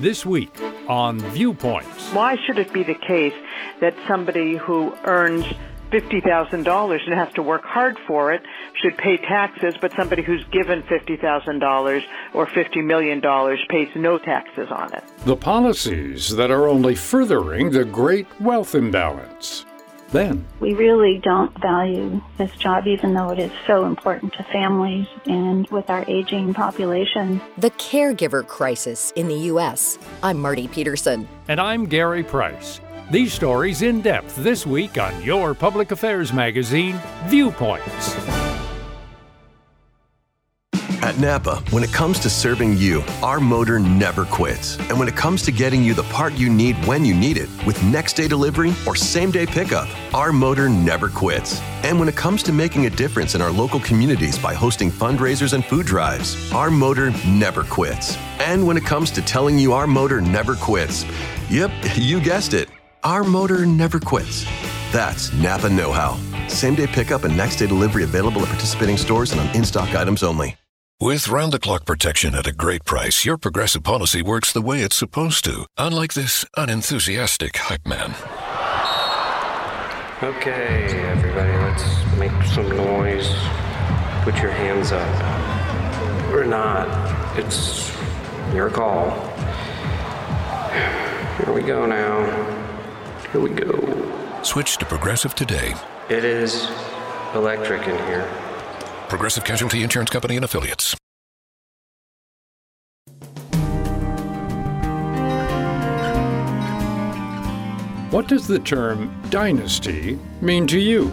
This week on Viewpoints. Why should it be the case that somebody who earns $50,000 and has to work hard for it should pay taxes, but somebody who's given $50,000 or $50 million pays no taxes on it? The policies that are only furthering the great wealth imbalance. Then, We really don't value this job, even though it is so important to families and with our aging population. The caregiver crisis in the U.S. I'm Marty Peterson. and I'm Gary Price. These stories in depth this week on your public affairs magazine, Viewpoints. At Napa, when it comes to serving you, our motor never quits. And when it comes to getting you the part you need when you need it, with next day delivery or same day pickup, our motor never quits. And when it comes to making a difference in our local communities by hosting fundraisers and food drives, our motor never quits. And when it comes to telling you our motor never quits, yep, you guessed it, our motor never quits. That's Napa Know How. Same day pickup and next day delivery available at participating stores and on in stock items only. With round the clock protection at a great price, your progressive policy works the way it's supposed to, unlike this unenthusiastic hype man. Okay, everybody, let's make some noise. Put your hands up. Or not. It's your call. Here we go now. Here we go. Switch to Progressive today. It is electric in here. Progressive Casualty Insurance Company and Affiliates. What does the term dynasty mean to you?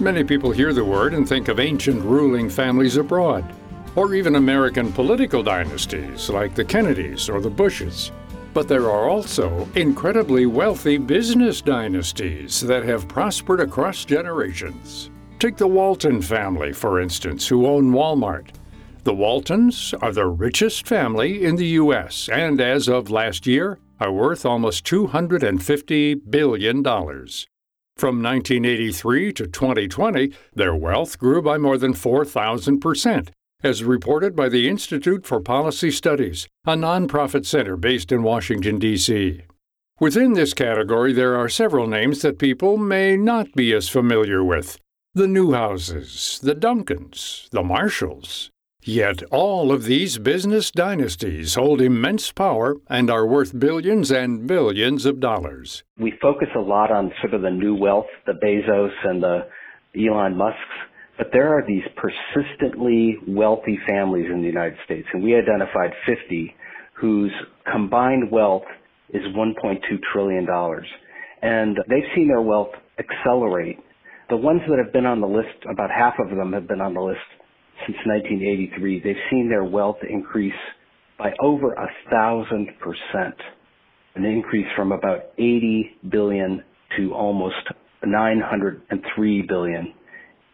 Many people hear the word and think of ancient ruling families abroad, or even American political dynasties like the Kennedys or the Bushes. But there are also incredibly wealthy business dynasties that have prospered across generations. Take the Walton family, for instance, who own Walmart. The Waltons are the richest family in the U.S. and, as of last year, are worth almost $250 billion. From 1983 to 2020, their wealth grew by more than 4,000%, as reported by the Institute for Policy Studies, a nonprofit center based in Washington, D.C. Within this category, there are several names that people may not be as familiar with the Newhouses, the Duncans, the Marshalls. Yet all of these business dynasties hold immense power and are worth billions and billions of dollars. we focus a lot on sort of the new wealth, the Bezos and the Elon Musks, but there are these persistently wealthy families in the United States, and we identified 50 whose combined wealth is 1.2 trillion dollars, and they've seen their wealth accelerate. The ones that have been on the list, about half of them have been on the list since 1983. They've seen their wealth increase by over a thousand percent an increase from about 80 billion to almost 903 billion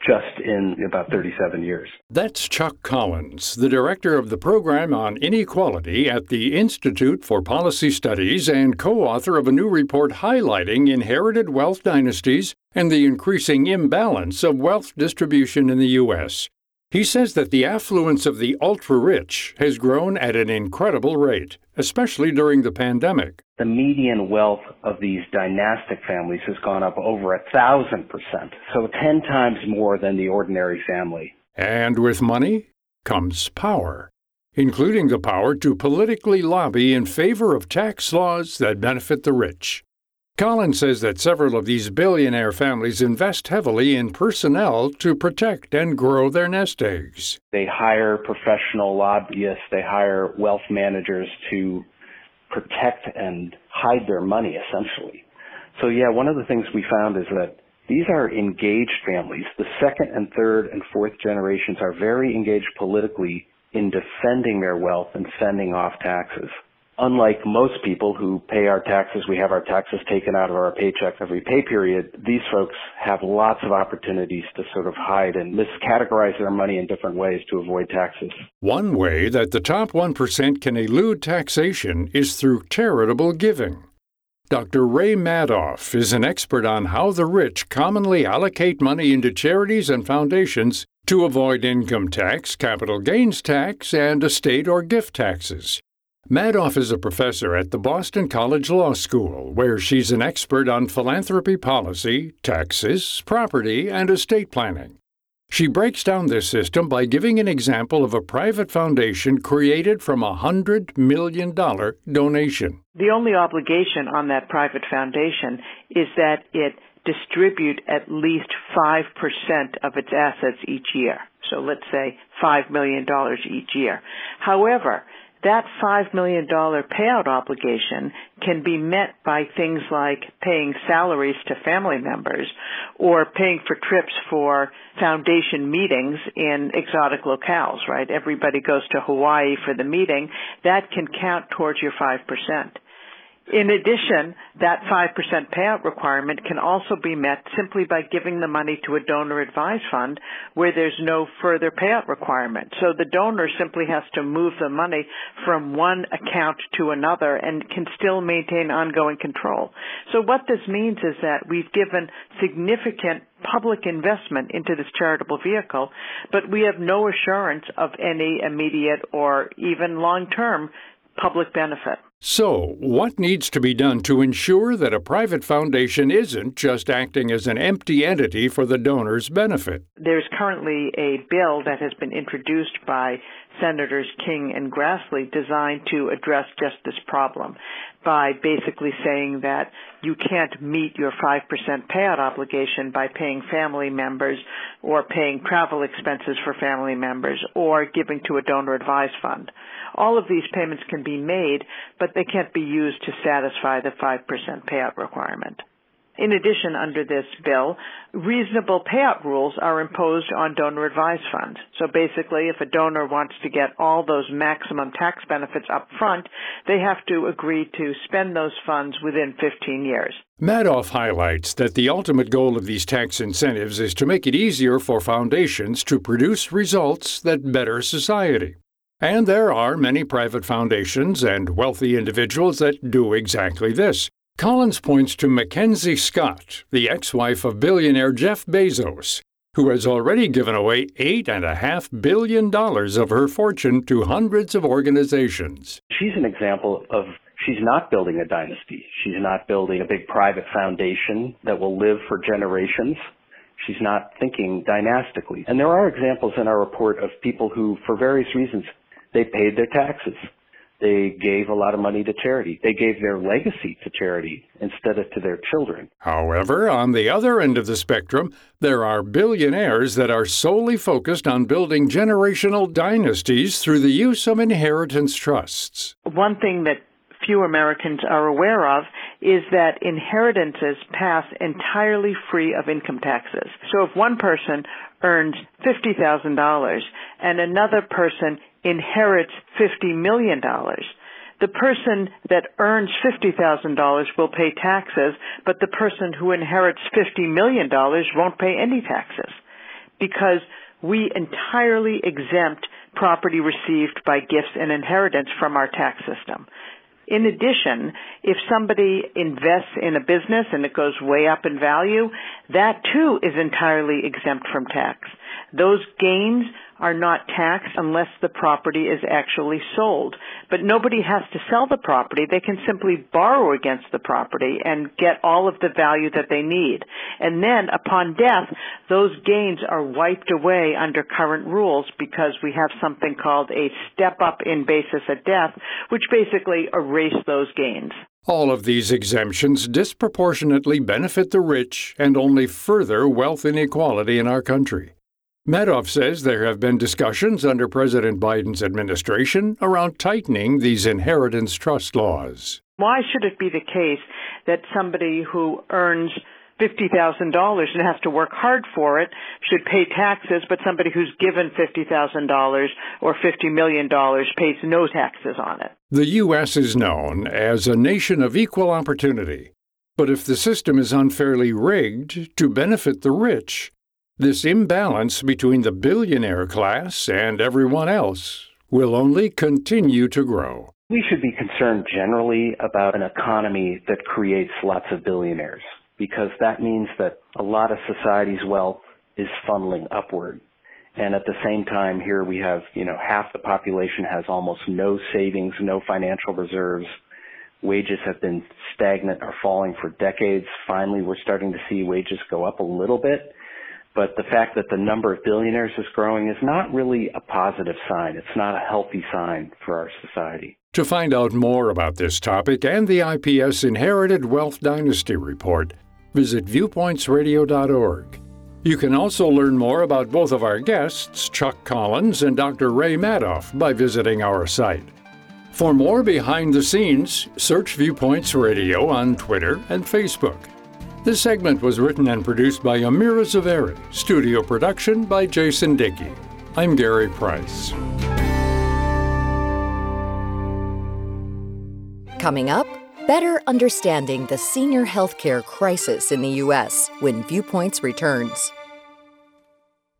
just in about 37 years. That's Chuck Collins, the director of the program on inequality at the Institute for Policy Studies and co author of a new report highlighting inherited wealth dynasties and the increasing imbalance of wealth distribution in the U.S. He says that the affluence of the ultra rich has grown at an incredible rate, especially during the pandemic. The median wealth of these dynastic families has gone up over a thousand percent, so 10 times more than the ordinary family. And with money comes power, including the power to politically lobby in favor of tax laws that benefit the rich. Collins says that several of these billionaire families invest heavily in personnel to protect and grow their nest eggs. They hire professional lobbyists, they hire wealth managers to protect and hide their money essentially. So yeah, one of the things we found is that these are engaged families. The second and third and fourth generations are very engaged politically in defending their wealth and fending off taxes. Unlike most people who pay our taxes, we have our taxes taken out of our paycheck every pay period. These folks have lots of opportunities to sort of hide and miscategorize their money in different ways to avoid taxes. One way that the top 1% can elude taxation is through charitable giving. Dr. Ray Madoff is an expert on how the rich commonly allocate money into charities and foundations to avoid income tax, capital gains tax, and estate or gift taxes. Madoff is a professor at the Boston College Law School, where she's an expert on philanthropy policy, taxes, property, and estate planning. She breaks down this system by giving an example of a private foundation created from a $100 million donation. The only obligation on that private foundation is that it distribute at least 5% of its assets each year. So let's say $5 million each year. However, that $5 million payout obligation can be met by things like paying salaries to family members or paying for trips for foundation meetings in exotic locales, right? Everybody goes to Hawaii for the meeting. That can count towards your 5%. In addition, that 5% payout requirement can also be met simply by giving the money to a donor advised fund where there's no further payout requirement. So the donor simply has to move the money from one account to another and can still maintain ongoing control. So what this means is that we've given significant public investment into this charitable vehicle, but we have no assurance of any immediate or even long-term public benefit. So, what needs to be done to ensure that a private foundation isn't just acting as an empty entity for the donor's benefit? There's currently a bill that has been introduced by Senators King and Grassley designed to address just this problem by basically saying that you can't meet your 5% payout obligation by paying family members or paying travel expenses for family members or giving to a donor advised fund. All of these payments can be made, but they can't be used to satisfy the 5% payout requirement. In addition, under this bill, reasonable payout rules are imposed on donor advised funds. So basically, if a donor wants to get all those maximum tax benefits up front, they have to agree to spend those funds within 15 years. Madoff highlights that the ultimate goal of these tax incentives is to make it easier for foundations to produce results that better society. And there are many private foundations and wealthy individuals that do exactly this. Collins points to Mackenzie Scott, the ex wife of billionaire Jeff Bezos, who has already given away $8.5 billion of her fortune to hundreds of organizations. She's an example of she's not building a dynasty. She's not building a big private foundation that will live for generations. She's not thinking dynastically. And there are examples in our report of people who, for various reasons, they paid their taxes. They gave a lot of money to charity. They gave their legacy to charity instead of to their children. However, on the other end of the spectrum, there are billionaires that are solely focused on building generational dynasties through the use of inheritance trusts. One thing that few Americans are aware of is that inheritances pass entirely free of income taxes. So if one person earns $50,000 and another person inherits $50 million, the person that earns $50,000 will pay taxes, but the person who inherits $50 million won't pay any taxes because we entirely exempt property received by gifts and inheritance from our tax system. In addition, if somebody invests in a business and it goes way up in value, that too is entirely exempt from tax. Those gains are not taxed unless the property is actually sold. But nobody has to sell the property. They can simply borrow against the property and get all of the value that they need. And then upon death, those gains are wiped away under current rules because we have something called a step up in basis at death, which basically erase those gains. All of these exemptions disproportionately benefit the rich and only further wealth inequality in our country. Madoff says there have been discussions under President Biden's administration around tightening these inheritance trust laws. Why should it be the case that somebody who earns $50,000 and has to work hard for it should pay taxes, but somebody who's given $50,000 or $50 million pays no taxes on it. The U.S. is known as a nation of equal opportunity. But if the system is unfairly rigged to benefit the rich, this imbalance between the billionaire class and everyone else will only continue to grow. We should be concerned generally about an economy that creates lots of billionaires because that means that a lot of society's wealth is funneling upward. And at the same time, here we have, you know, half the population has almost no savings, no financial reserves. Wages have been stagnant or falling for decades. Finally, we're starting to see wages go up a little bit. But the fact that the number of billionaires is growing is not really a positive sign. It's not a healthy sign for our society. To find out more about this topic and the IPS Inherited Wealth Dynasty Report, visit viewpointsradio.org. You can also learn more about both of our guests, Chuck Collins and Dr. Ray Madoff, by visiting our site. For more behind the scenes, search Viewpoints Radio on Twitter and Facebook. This segment was written and produced by Amira Zaveri, studio production by Jason Dickey. I'm Gary Price. Coming up, better understanding the senior healthcare crisis in the U.S. when Viewpoints returns.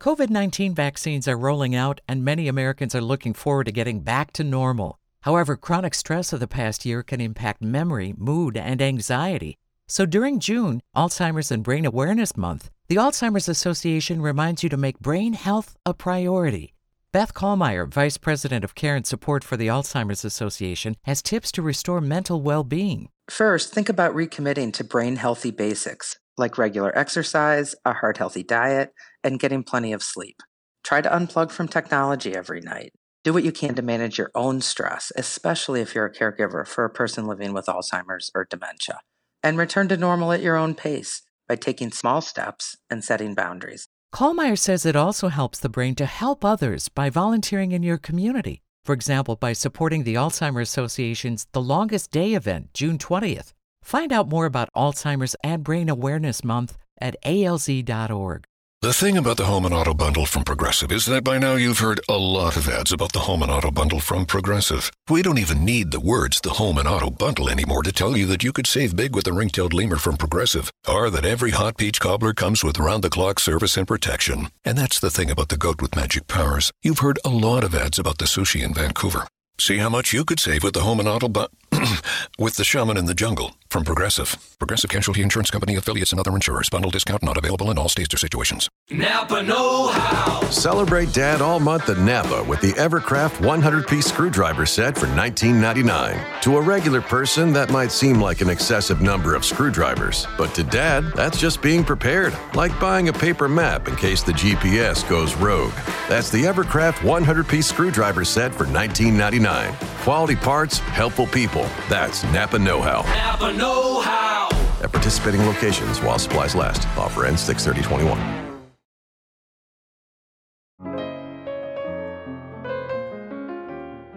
COVID 19 vaccines are rolling out, and many Americans are looking forward to getting back to normal. However, chronic stress of the past year can impact memory, mood, and anxiety. So during June, Alzheimer's and Brain Awareness Month, the Alzheimer's Association reminds you to make brain health a priority. Beth Kallmeyer, Vice President of Care and Support for the Alzheimer's Association, has tips to restore mental well being. First, think about recommitting to brain healthy basics like regular exercise, a heart healthy diet, and getting plenty of sleep. Try to unplug from technology every night. Do what you can to manage your own stress, especially if you're a caregiver for a person living with Alzheimer's or dementia. And return to normal at your own pace by taking small steps and setting boundaries. Kallmeyer says it also helps the brain to help others by volunteering in your community. For example, by supporting the Alzheimer's Association's The Longest Day event, June 20th. Find out more about Alzheimer's and Brain Awareness Month at alz.org. The thing about the Home and Auto Bundle from Progressive is that by now you've heard a lot of ads about the Home and Auto Bundle from Progressive. We don't even need the words the Home and Auto Bundle anymore to tell you that you could save big with the ring-tailed lemur from Progressive, or that every hot peach cobbler comes with round-the-clock service and protection. And that's the thing about the goat with magic powers. You've heard a lot of ads about the sushi in Vancouver. See how much you could save with the Home and Auto Bundle with the Shaman in the Jungle from Progressive. Progressive Casualty Insurance Company affiliates and other insurers. Bundle discount not available in all states or situations. Napa Know How. Celebrate Dad all month at Napa with the Evercraft 100 piece screwdriver set for $19.99. To a regular person, that might seem like an excessive number of screwdrivers, but to Dad, that's just being prepared, like buying a paper map in case the GPS goes rogue. That's the Evercraft 100 piece screwdriver set for $19.99. Quality parts, helpful people. That's Napa Know How. Napa Know How. At participating locations while supplies last. Offer ends 63021.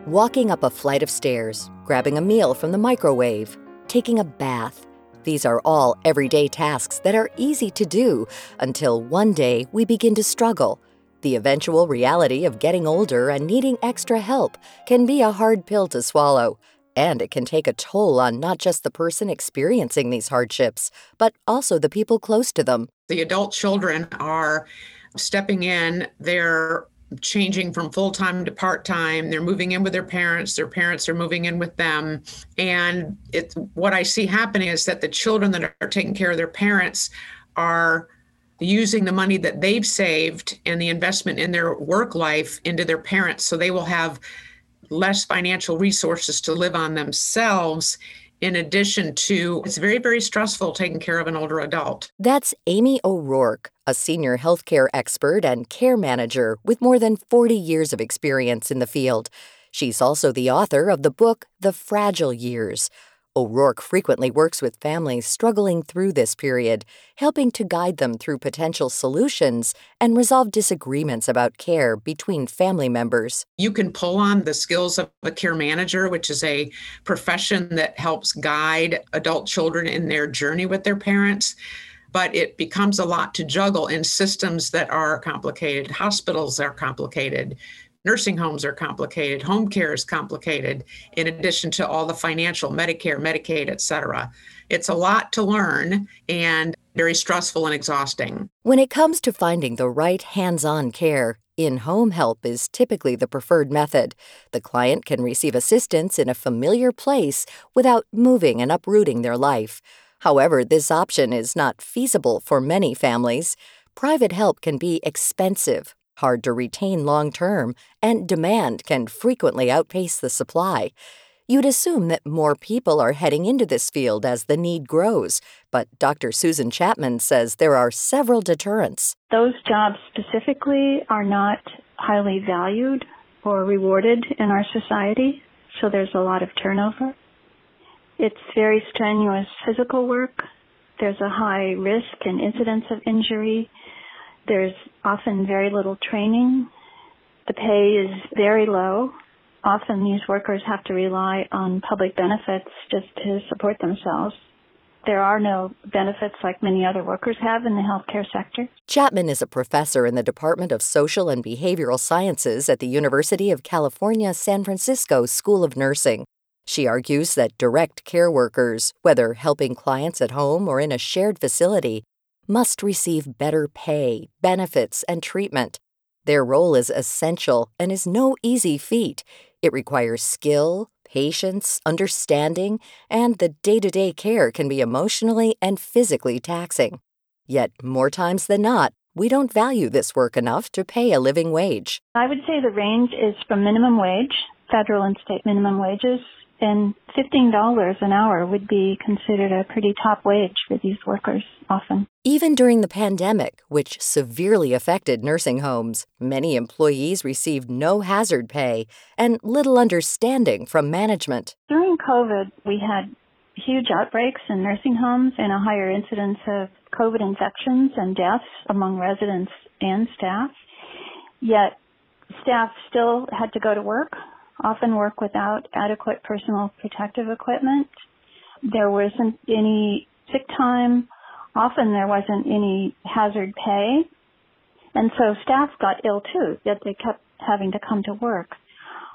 Walking up a flight of stairs, grabbing a meal from the microwave, taking a bath. These are all everyday tasks that are easy to do until one day we begin to struggle. The eventual reality of getting older and needing extra help can be a hard pill to swallow, and it can take a toll on not just the person experiencing these hardships, but also the people close to them. The adult children are stepping in, they're changing from full time to part time. They're moving in with their parents. Their parents are moving in with them. And it, what I see happening is that the children that are taking care of their parents are using the money that they've saved and the investment in their work life into their parents. So they will have less financial resources to live on themselves in addition to it's very very stressful taking care of an older adult That's Amy O'Rourke, a senior healthcare expert and care manager with more than 40 years of experience in the field. She's also the author of the book The Fragile Years. O'Rourke frequently works with families struggling through this period, helping to guide them through potential solutions and resolve disagreements about care between family members. you can pull on the skills of a care manager which is a profession that helps guide adult children in their journey with their parents but it becomes a lot to juggle in systems that are complicated. Hospitals are complicated. Nursing homes are complicated. Home care is complicated, in addition to all the financial, Medicare, Medicaid, et cetera. It's a lot to learn and very stressful and exhausting. When it comes to finding the right hands on care, in home help is typically the preferred method. The client can receive assistance in a familiar place without moving and uprooting their life. However, this option is not feasible for many families. Private help can be expensive, hard to retain long term, and demand can frequently outpace the supply. You'd assume that more people are heading into this field as the need grows, but Dr. Susan Chapman says there are several deterrents. Those jobs specifically are not highly valued or rewarded in our society, so there's a lot of turnover. It's very strenuous physical work. There's a high risk and incidence of injury. There's often very little training. The pay is very low. Often these workers have to rely on public benefits just to support themselves. There are no benefits like many other workers have in the healthcare sector. Chapman is a professor in the Department of Social and Behavioral Sciences at the University of California, San Francisco School of Nursing. She argues that direct care workers, whether helping clients at home or in a shared facility, must receive better pay, benefits, and treatment. Their role is essential and is no easy feat. It requires skill, patience, understanding, and the day to day care can be emotionally and physically taxing. Yet, more times than not, we don't value this work enough to pay a living wage. I would say the range is from minimum wage, federal and state minimum wages, and $15 an hour would be considered a pretty top wage for these workers often. Even during the pandemic, which severely affected nursing homes, many employees received no hazard pay and little understanding from management. During COVID, we had huge outbreaks in nursing homes and a higher incidence of COVID infections and deaths among residents and staff. Yet, staff still had to go to work often work without adequate personal protective equipment. There wasn't any sick time. Often there wasn't any hazard pay. And so staff got ill too, yet they kept having to come to work.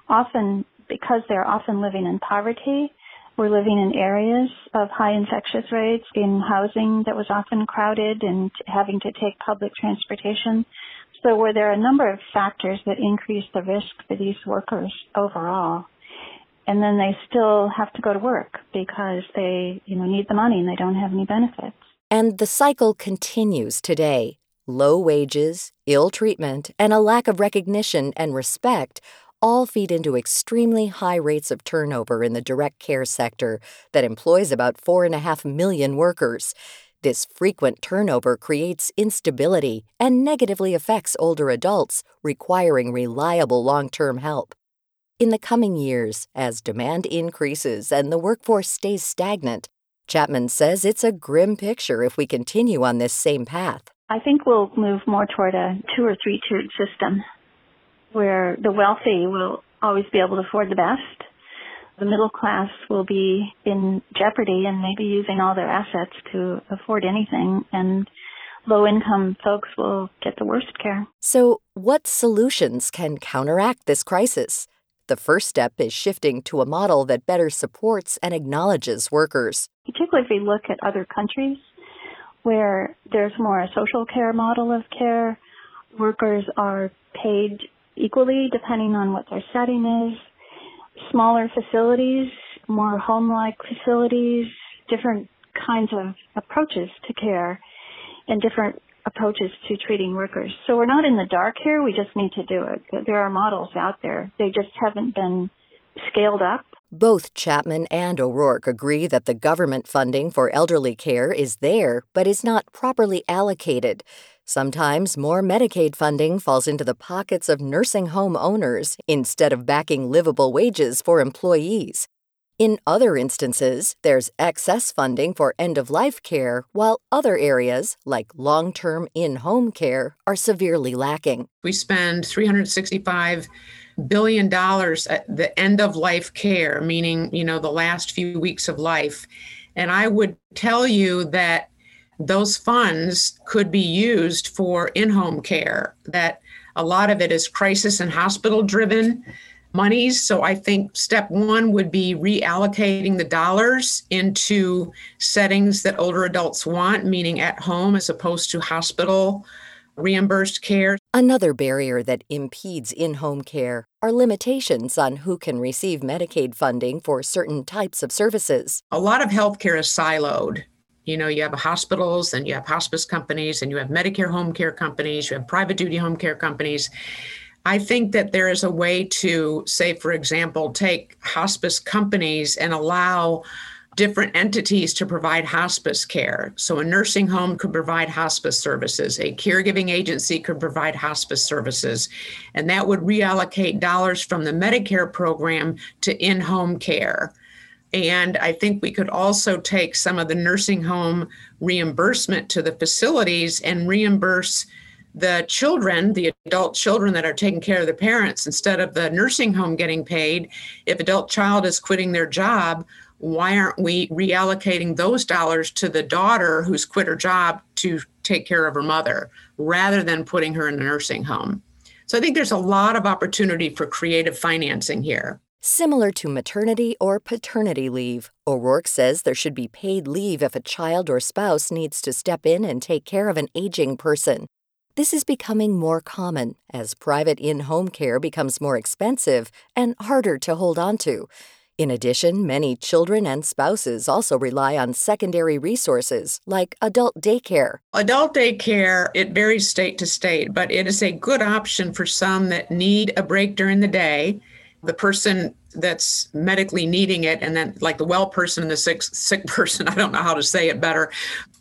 Often, because they're often living in poverty, we're living in areas of high infectious rates, in housing that was often crowded and having to take public transportation. So were there a number of factors that increase the risk for these workers overall? And then they still have to go to work because they, you know, need the money and they don't have any benefits. And the cycle continues today. Low wages, ill treatment, and a lack of recognition and respect all feed into extremely high rates of turnover in the direct care sector that employs about 4.5 million workers. This frequent turnover creates instability and negatively affects older adults requiring reliable long term help. In the coming years, as demand increases and the workforce stays stagnant, Chapman says it's a grim picture if we continue on this same path. I think we'll move more toward a two or three tiered system where the wealthy will always be able to afford the best the middle class will be in jeopardy and maybe using all their assets to afford anything and low income folks will get the worst care. So, what solutions can counteract this crisis? The first step is shifting to a model that better supports and acknowledges workers. Particularly if we look at other countries where there's more a social care model of care, workers are paid equally depending on what their setting is smaller facilities, more home-like facilities, different kinds of approaches to care and different approaches to treating workers. So we're not in the dark here. We just need to do it. There are models out there. They just haven't been scaled up. Both Chapman and O'Rourke agree that the government funding for elderly care is there, but is not properly allocated. Sometimes more Medicaid funding falls into the pockets of nursing home owners instead of backing livable wages for employees. In other instances, there's excess funding for end of life care, while other areas, like long term in home care, are severely lacking. We spend $365 billion at the end of life care, meaning, you know, the last few weeks of life. And I would tell you that those funds could be used for in home care, that a lot of it is crisis and hospital driven monies. So I think step one would be reallocating the dollars into settings that older adults want, meaning at home as opposed to hospital reimbursed care. Another barrier that impedes in home care are limitations on who can receive Medicaid funding for certain types of services. A lot of healthcare is siloed. You know, you have hospitals and you have hospice companies and you have Medicare home care companies, you have private duty home care companies. I think that there is a way to, say, for example, take hospice companies and allow different entities to provide hospice care. So, a nursing home could provide hospice services, a caregiving agency could provide hospice services, and that would reallocate dollars from the Medicare program to in home care. And I think we could also take some of the nursing home reimbursement to the facilities and reimburse the children, the adult children that are taking care of the parents, instead of the nursing home getting paid, if adult child is quitting their job, why aren't we reallocating those dollars to the daughter who's quit her job to take care of her mother rather than putting her in a nursing home? So I think there's a lot of opportunity for creative financing here. Similar to maternity or paternity leave, O'Rourke says there should be paid leave if a child or spouse needs to step in and take care of an aging person. This is becoming more common as private in home care becomes more expensive and harder to hold on to. In addition, many children and spouses also rely on secondary resources like adult daycare. Adult daycare, it varies state to state, but it is a good option for some that need a break during the day. The person that's medically needing it, and then like the well person and the sick, sick person, I don't know how to say it better,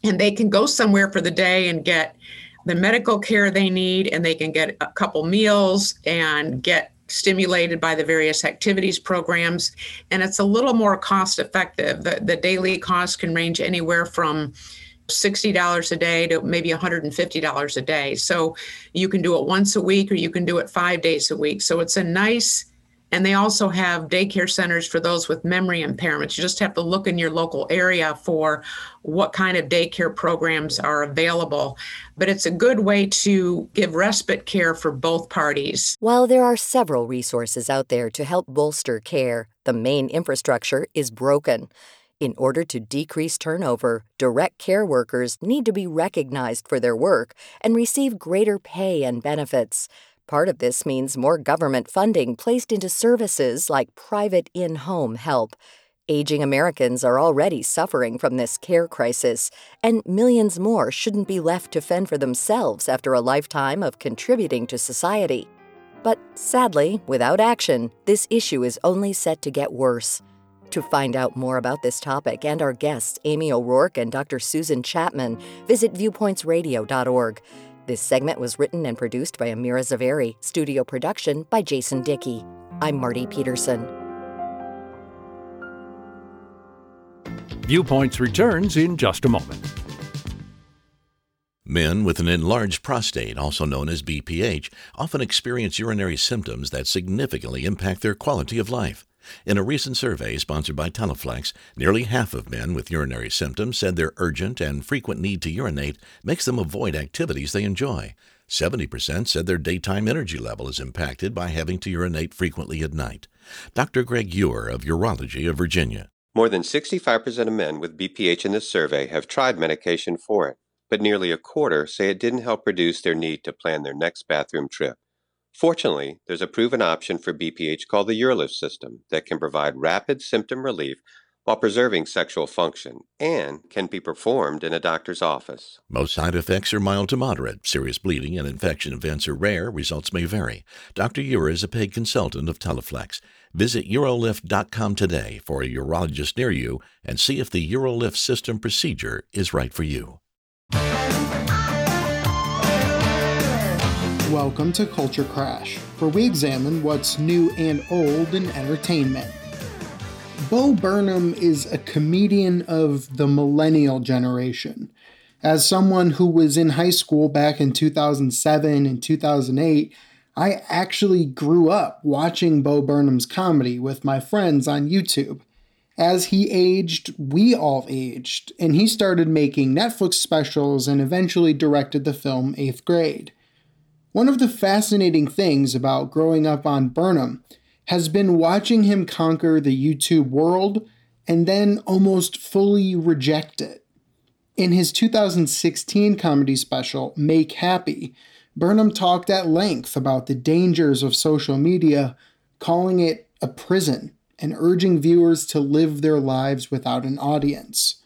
and they can go somewhere for the day and get the medical care they need, and they can get a couple meals and get stimulated by the various activities programs. And it's a little more cost effective. The, the daily cost can range anywhere from $60 a day to maybe $150 a day. So you can do it once a week or you can do it five days a week. So it's a nice and they also have daycare centers for those with memory impairments. You just have to look in your local area for what kind of daycare programs are available. But it's a good way to give respite care for both parties. While there are several resources out there to help bolster care, the main infrastructure is broken. In order to decrease turnover, direct care workers need to be recognized for their work and receive greater pay and benefits. Part of this means more government funding placed into services like private in home help. Aging Americans are already suffering from this care crisis, and millions more shouldn't be left to fend for themselves after a lifetime of contributing to society. But sadly, without action, this issue is only set to get worse. To find out more about this topic and our guests, Amy O'Rourke and Dr. Susan Chapman, visit viewpointsradio.org. This segment was written and produced by Amira Zaveri, studio production by Jason Dickey. I'm Marty Peterson. Viewpoints returns in just a moment. Men with an enlarged prostate, also known as BPH, often experience urinary symptoms that significantly impact their quality of life. In a recent survey sponsored by Teleflex, nearly half of men with urinary symptoms said their urgent and frequent need to urinate makes them avoid activities they enjoy. 70% said their daytime energy level is impacted by having to urinate frequently at night. Dr. Greg Ewer of Urology of Virginia. More than 65% of men with BPH in this survey have tried medication for it, but nearly a quarter say it didn't help reduce their need to plan their next bathroom trip. Fortunately, there's a proven option for BPH called the UroLift system that can provide rapid symptom relief while preserving sexual function and can be performed in a doctor's office. Most side effects are mild to moderate. Serious bleeding and infection events are rare. Results may vary. Dr. Ewer is a paid consultant of Teleflex. Visit urolift.com today for a urologist near you and see if the UroLift system procedure is right for you. Welcome to Culture Crash, where we examine what's new and old in entertainment. Bo Burnham is a comedian of the millennial generation. As someone who was in high school back in 2007 and 2008, I actually grew up watching Bo Burnham's comedy with my friends on YouTube. As he aged, we all aged, and he started making Netflix specials and eventually directed the film Eighth Grade. One of the fascinating things about growing up on Burnham has been watching him conquer the YouTube world and then almost fully reject it. In his 2016 comedy special, Make Happy, Burnham talked at length about the dangers of social media, calling it a prison and urging viewers to live their lives without an audience.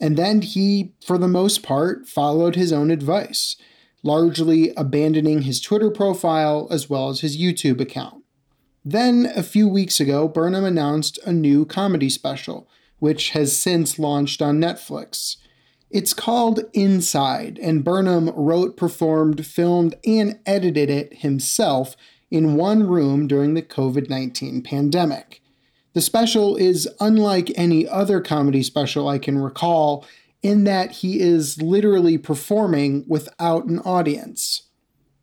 And then he, for the most part, followed his own advice, largely abandoning his Twitter profile as well as his YouTube account. Then, a few weeks ago, Burnham announced a new comedy special, which has since launched on Netflix. It's called Inside, and Burnham wrote, performed, filmed, and edited it himself in one room during the COVID 19 pandemic. The special is unlike any other comedy special I can recall in that he is literally performing without an audience.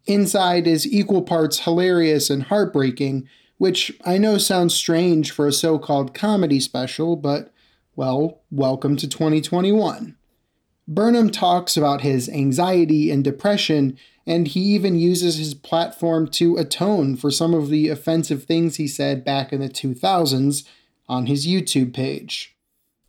Inside is equal parts hilarious and heartbreaking, which I know sounds strange for a so called comedy special, but, well, welcome to 2021. Burnham talks about his anxiety and depression, and he even uses his platform to atone for some of the offensive things he said back in the 2000s on his YouTube page.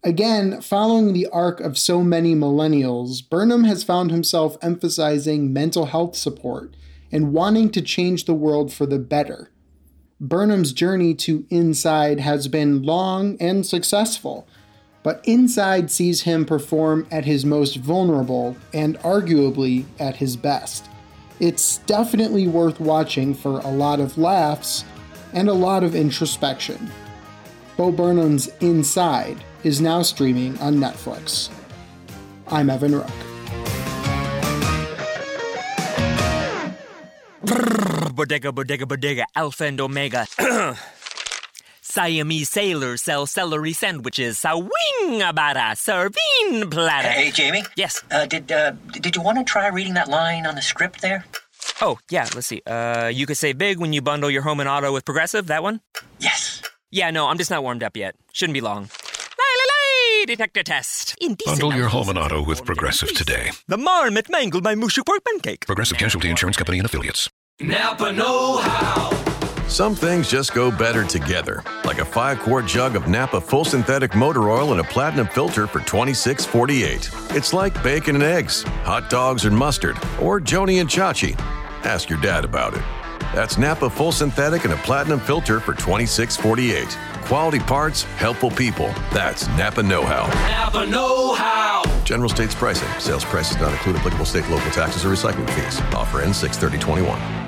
Again, following the arc of so many millennials, Burnham has found himself emphasizing mental health support and wanting to change the world for the better. Burnham's journey to Inside has been long and successful but Inside sees him perform at his most vulnerable and arguably at his best. It's definitely worth watching for a lot of laughs and a lot of introspection. Bo Burnham's Inside is now streaming on Netflix. I'm Evan Rook. bodega, bodega, bodega, alpha and omega. Siamese sailors sell celery sandwiches. Sawing about a serving platter. Hey, Jamie. Yes. Uh, did uh, did you want to try reading that line on the script there? Oh yeah. Let's see. Uh, you could save big when you bundle your home and auto with Progressive. That one. Yes. Yeah. No, I'm just not warmed up yet. Shouldn't be long. Lay, detector test. Indecent Bundle your home and auto with Progressive today. The marmot mangled my mushy pork pancake. Progressive Casualty Insurance Company and affiliates. Napa Know How. Some things just go better together, like a five quart jug of Napa full synthetic motor oil and a platinum filter for $26.48. It's like bacon and eggs, hot dogs and mustard, or Joni and Chachi. Ask your dad about it. That's Napa full synthetic and a platinum filter for $26.48. Quality parts, helpful people. That's Napa Know How. Napa Know How. General states pricing. Sales prices not include applicable state, local taxes, or recycling fees. Offer ends 63021.